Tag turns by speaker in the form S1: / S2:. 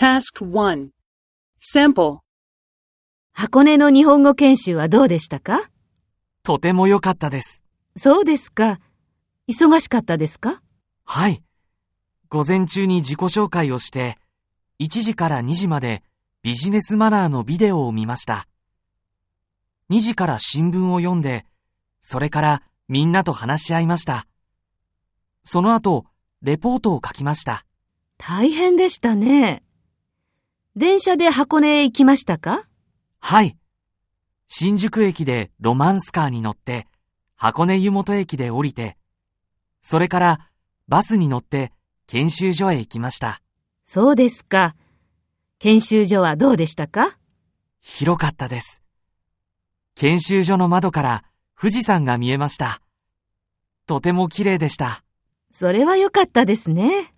S1: Task 1 Sample
S2: 箱根の日本語研修はどうでしたか？
S3: とても良かったです。
S2: そうですか。忙しかったですか？
S3: はい。午前中に自己紹介をして、1時から2時までビジネスマナーのビデオを見ました。2時から新聞を読んで、それからみんなと話し合いました。その後、レポートを書きました。
S2: 大変でしたね。電車で箱根へ行きましたか？
S3: はい。新宿駅でロマンスカーに乗って、箱根湯本駅で降りて、それからバスに乗って研修所へ行きました。
S2: そうですか。研修所はどうでしたか？
S3: 広かったです。研修所の窓から富士山が見えました。とても綺麗でした。
S2: それは良かったですね。